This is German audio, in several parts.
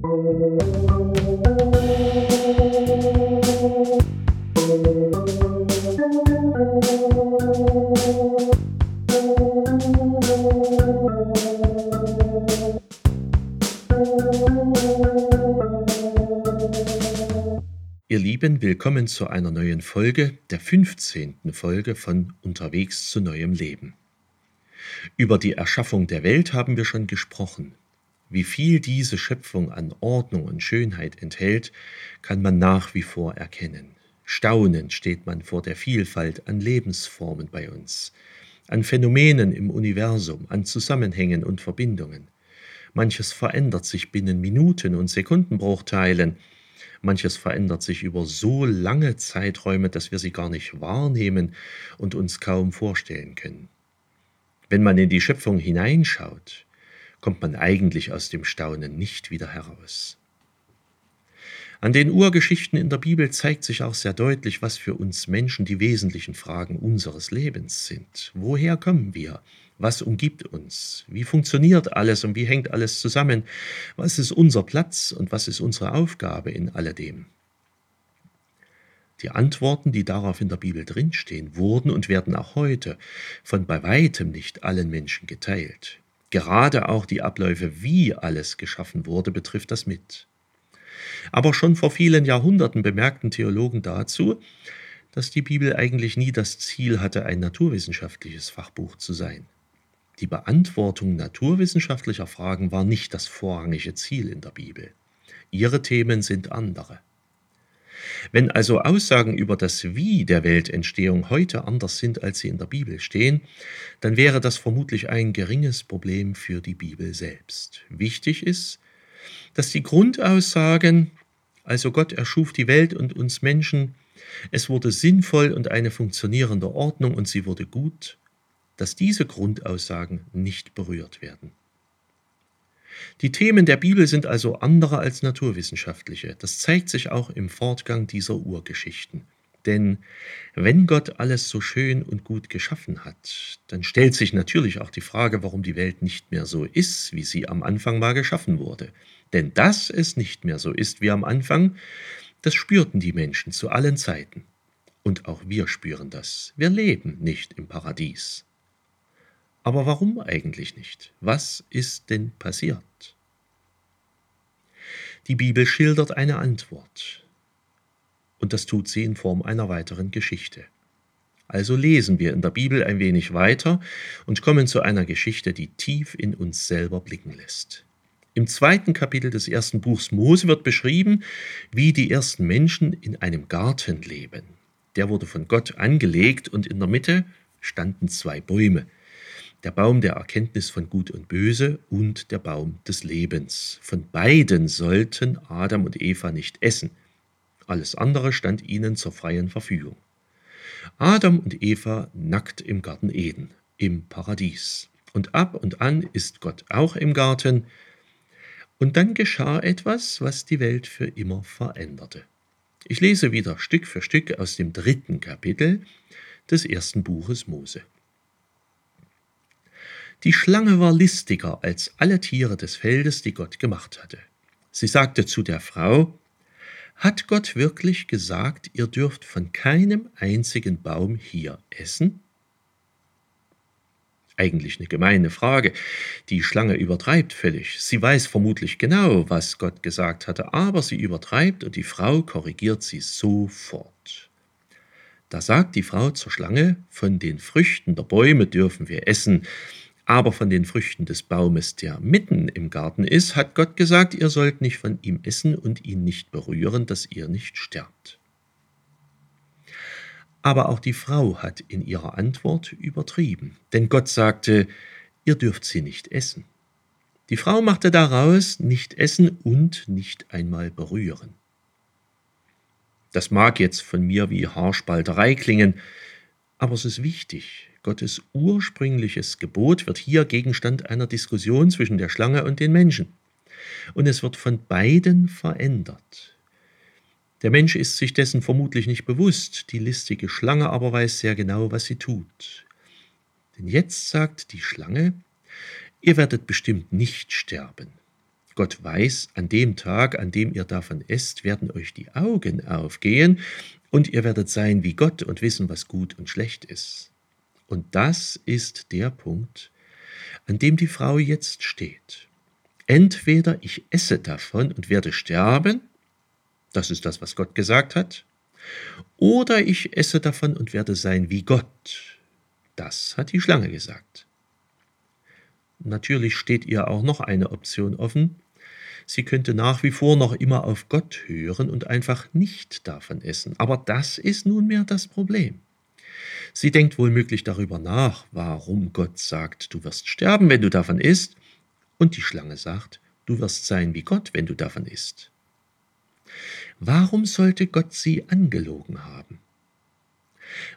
Ihr Lieben, willkommen zu einer neuen Folge, der 15. Folge von Unterwegs zu neuem Leben. Über die Erschaffung der Welt haben wir schon gesprochen. Wie viel diese Schöpfung an Ordnung und Schönheit enthält, kann man nach wie vor erkennen. Staunend steht man vor der Vielfalt an Lebensformen bei uns, an Phänomenen im Universum, an Zusammenhängen und Verbindungen. Manches verändert sich binnen Minuten und Sekundenbruchteilen, Manches verändert sich über so lange Zeiträume, dass wir sie gar nicht wahrnehmen und uns kaum vorstellen können. Wenn man in die Schöpfung hineinschaut, kommt man eigentlich aus dem Staunen nicht wieder heraus. An den Urgeschichten in der Bibel zeigt sich auch sehr deutlich, was für uns Menschen die wesentlichen Fragen unseres Lebens sind. Woher kommen wir? Was umgibt uns? Wie funktioniert alles und wie hängt alles zusammen? Was ist unser Platz und was ist unsere Aufgabe in alledem? Die Antworten, die darauf in der Bibel drinstehen, wurden und werden auch heute von bei weitem nicht allen Menschen geteilt. Gerade auch die Abläufe, wie alles geschaffen wurde, betrifft das mit. Aber schon vor vielen Jahrhunderten bemerkten Theologen dazu, dass die Bibel eigentlich nie das Ziel hatte, ein naturwissenschaftliches Fachbuch zu sein. Die Beantwortung naturwissenschaftlicher Fragen war nicht das vorrangige Ziel in der Bibel. Ihre Themen sind andere. Wenn also Aussagen über das Wie der Weltentstehung heute anders sind, als sie in der Bibel stehen, dann wäre das vermutlich ein geringes Problem für die Bibel selbst. Wichtig ist, dass die Grundaussagen, also Gott erschuf die Welt und uns Menschen, es wurde sinnvoll und eine funktionierende Ordnung und sie wurde gut, dass diese Grundaussagen nicht berührt werden. Die Themen der Bibel sind also andere als naturwissenschaftliche. Das zeigt sich auch im Fortgang dieser Urgeschichten. Denn wenn Gott alles so schön und gut geschaffen hat, dann stellt sich natürlich auch die Frage, warum die Welt nicht mehr so ist, wie sie am Anfang mal geschaffen wurde. Denn dass es nicht mehr so ist wie am Anfang, das spürten die Menschen zu allen Zeiten. Und auch wir spüren das. Wir leben nicht im Paradies. Aber warum eigentlich nicht? Was ist denn passiert? Die Bibel schildert eine Antwort. Und das tut sie in Form einer weiteren Geschichte. Also lesen wir in der Bibel ein wenig weiter und kommen zu einer Geschichte, die tief in uns selber blicken lässt. Im zweiten Kapitel des ersten Buchs Mose wird beschrieben, wie die ersten Menschen in einem Garten leben. Der wurde von Gott angelegt und in der Mitte standen zwei Bäume der Baum der Erkenntnis von Gut und Böse und der Baum des Lebens. Von beiden sollten Adam und Eva nicht essen. Alles andere stand ihnen zur freien Verfügung. Adam und Eva nackt im Garten Eden, im Paradies. Und ab und an ist Gott auch im Garten. Und dann geschah etwas, was die Welt für immer veränderte. Ich lese wieder Stück für Stück aus dem dritten Kapitel des ersten Buches Mose. Die Schlange war listiger als alle Tiere des Feldes, die Gott gemacht hatte. Sie sagte zu der Frau, Hat Gott wirklich gesagt, ihr dürft von keinem einzigen Baum hier essen? Eigentlich eine gemeine Frage. Die Schlange übertreibt völlig. Sie weiß vermutlich genau, was Gott gesagt hatte, aber sie übertreibt und die Frau korrigiert sie sofort. Da sagt die Frau zur Schlange, von den Früchten der Bäume dürfen wir essen, aber von den Früchten des Baumes, der mitten im Garten ist, hat Gott gesagt, ihr sollt nicht von ihm essen und ihn nicht berühren, dass ihr nicht sterbt. Aber auch die Frau hat in ihrer Antwort übertrieben, denn Gott sagte, ihr dürft sie nicht essen. Die Frau machte daraus nicht essen und nicht einmal berühren. Das mag jetzt von mir wie Haarspalterei klingen, aber es ist wichtig, Gottes ursprüngliches Gebot wird hier Gegenstand einer Diskussion zwischen der Schlange und den Menschen. Und es wird von beiden verändert. Der Mensch ist sich dessen vermutlich nicht bewusst, die listige Schlange aber weiß sehr genau, was sie tut. Denn jetzt sagt die Schlange, ihr werdet bestimmt nicht sterben. Gott weiß, an dem Tag, an dem ihr davon esst, werden euch die Augen aufgehen und ihr werdet sein wie Gott und wissen, was gut und schlecht ist. Und das ist der Punkt, an dem die Frau jetzt steht. Entweder ich esse davon und werde sterben, das ist das, was Gott gesagt hat, oder ich esse davon und werde sein wie Gott. Das hat die Schlange gesagt. Natürlich steht ihr auch noch eine Option offen. Sie könnte nach wie vor noch immer auf Gott hören und einfach nicht davon essen. Aber das ist nunmehr das Problem. Sie denkt wohlmöglich darüber nach, warum Gott sagt, du wirst sterben, wenn du davon isst, und die Schlange sagt, du wirst sein wie Gott, wenn du davon isst. Warum sollte Gott sie angelogen haben?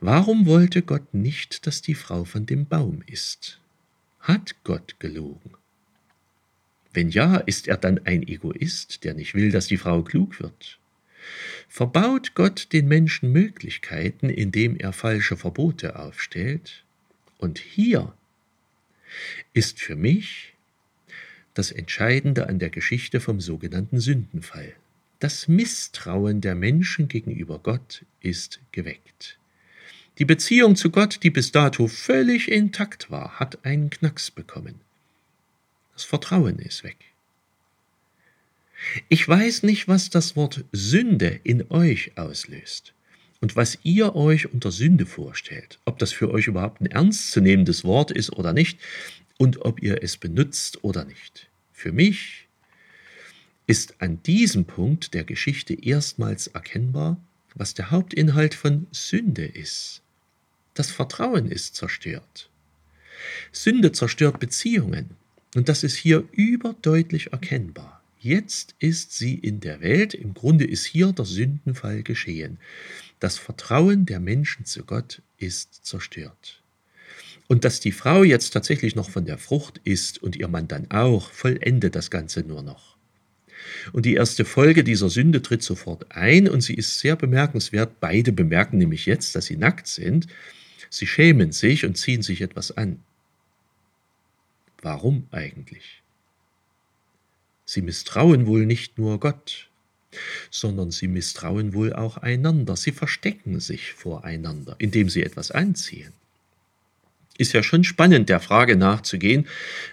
Warum wollte Gott nicht, dass die Frau von dem Baum isst? Hat Gott gelogen? Wenn ja, ist er dann ein Egoist, der nicht will, dass die Frau klug wird? Verbaut Gott den Menschen Möglichkeiten, indem er falsche Verbote aufstellt? Und hier ist für mich das Entscheidende an der Geschichte vom sogenannten Sündenfall. Das Misstrauen der Menschen gegenüber Gott ist geweckt. Die Beziehung zu Gott, die bis dato völlig intakt war, hat einen Knacks bekommen. Das Vertrauen ist weg. Ich weiß nicht, was das Wort Sünde in euch auslöst und was ihr euch unter Sünde vorstellt, ob das für euch überhaupt ein ernstzunehmendes Wort ist oder nicht und ob ihr es benutzt oder nicht. Für mich ist an diesem Punkt der Geschichte erstmals erkennbar, was der Hauptinhalt von Sünde ist. Das Vertrauen ist zerstört. Sünde zerstört Beziehungen, und das ist hier überdeutlich erkennbar. Jetzt ist sie in der Welt, im Grunde ist hier der Sündenfall geschehen. Das Vertrauen der Menschen zu Gott ist zerstört. Und dass die Frau jetzt tatsächlich noch von der Frucht isst und ihr Mann dann auch, vollendet das Ganze nur noch. Und die erste Folge dieser Sünde tritt sofort ein und sie ist sehr bemerkenswert. Beide bemerken nämlich jetzt, dass sie nackt sind. Sie schämen sich und ziehen sich etwas an. Warum eigentlich? Sie misstrauen wohl nicht nur Gott, sondern sie misstrauen wohl auch einander. Sie verstecken sich voreinander, indem sie etwas anziehen. Ist ja schon spannend, der Frage nachzugehen,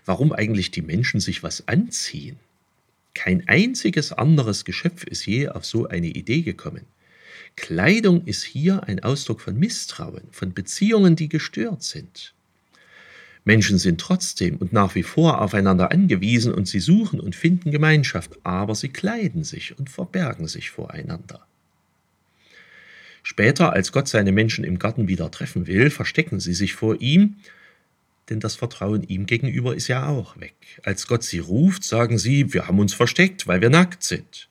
warum eigentlich die Menschen sich was anziehen. Kein einziges anderes Geschöpf ist je auf so eine Idee gekommen. Kleidung ist hier ein Ausdruck von Misstrauen, von Beziehungen, die gestört sind. Menschen sind trotzdem und nach wie vor aufeinander angewiesen und sie suchen und finden Gemeinschaft, aber sie kleiden sich und verbergen sich voreinander. Später, als Gott seine Menschen im Garten wieder treffen will, verstecken sie sich vor ihm, denn das Vertrauen ihm gegenüber ist ja auch weg. Als Gott sie ruft, sagen sie, wir haben uns versteckt, weil wir nackt sind.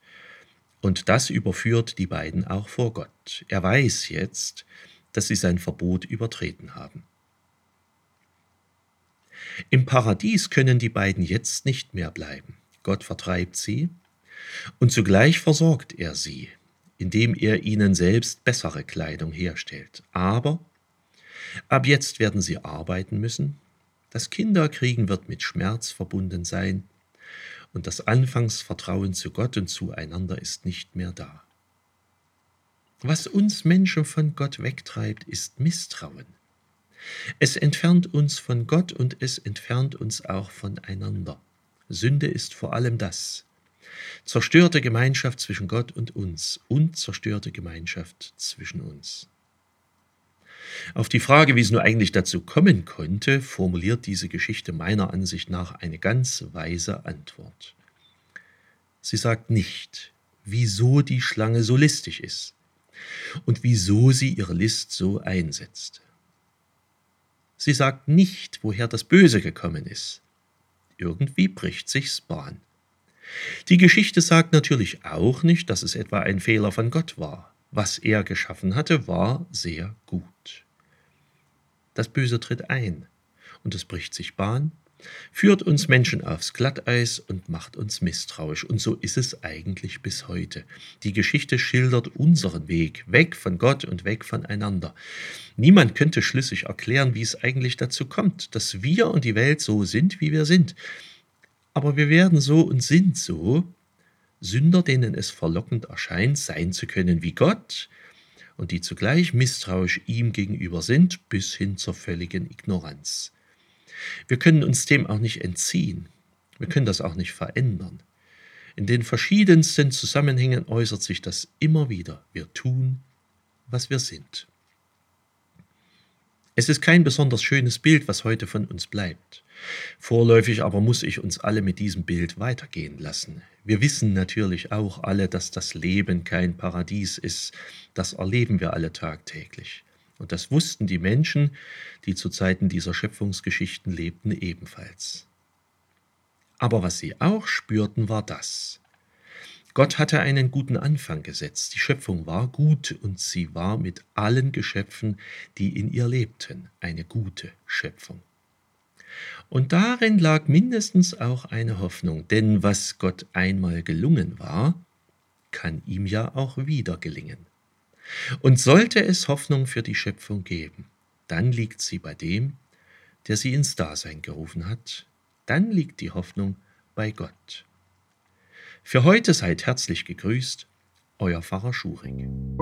Und das überführt die beiden auch vor Gott. Er weiß jetzt, dass sie sein Verbot übertreten haben. Im Paradies können die beiden jetzt nicht mehr bleiben. Gott vertreibt sie und zugleich versorgt er sie, indem er ihnen selbst bessere Kleidung herstellt. Aber ab jetzt werden sie arbeiten müssen, das Kinderkriegen wird mit Schmerz verbunden sein und das Anfangsvertrauen zu Gott und zueinander ist nicht mehr da. Was uns Menschen von Gott wegtreibt, ist Misstrauen. Es entfernt uns von Gott und es entfernt uns auch voneinander. Sünde ist vor allem das. Zerstörte Gemeinschaft zwischen Gott und uns und zerstörte Gemeinschaft zwischen uns. Auf die Frage, wie es nur eigentlich dazu kommen konnte, formuliert diese Geschichte meiner Ansicht nach eine ganz weise Antwort. Sie sagt nicht, wieso die Schlange so listig ist und wieso sie ihre List so einsetzt. Sie sagt nicht, woher das Böse gekommen ist. Irgendwie bricht sich's Bahn. Die Geschichte sagt natürlich auch nicht, dass es etwa ein Fehler von Gott war. Was er geschaffen hatte, war sehr gut. Das Böse tritt ein und es bricht sich Bahn, führt uns Menschen aufs Glatteis und macht uns misstrauisch. Und so ist es eigentlich bis heute. Die Geschichte schildert unseren Weg, weg von Gott und weg voneinander. Niemand könnte schlüssig erklären, wie es eigentlich dazu kommt, dass wir und die Welt so sind, wie wir sind. Aber wir werden so und sind so, Sünder, denen es verlockend erscheint, sein zu können wie Gott, und die zugleich misstrauisch ihm gegenüber sind, bis hin zur völligen Ignoranz. Wir können uns dem auch nicht entziehen. Wir können das auch nicht verändern. In den verschiedensten Zusammenhängen äußert sich das immer wieder. Wir tun, was wir sind. Es ist kein besonders schönes Bild, was heute von uns bleibt. Vorläufig aber muss ich uns alle mit diesem Bild weitergehen lassen. Wir wissen natürlich auch alle, dass das Leben kein Paradies ist. Das erleben wir alle tagtäglich. Und das wussten die Menschen, die zu Zeiten dieser Schöpfungsgeschichten lebten, ebenfalls. Aber was sie auch spürten, war das. Gott hatte einen guten Anfang gesetzt. Die Schöpfung war gut und sie war mit allen Geschöpfen, die in ihr lebten, eine gute Schöpfung. Und darin lag mindestens auch eine Hoffnung, denn was Gott einmal gelungen war, kann ihm ja auch wieder gelingen. Und sollte es Hoffnung für die Schöpfung geben, dann liegt sie bei dem, der sie ins Dasein gerufen hat, dann liegt die Hoffnung bei Gott. Für heute seid herzlich gegrüßt, euer Pfarrer Schuring.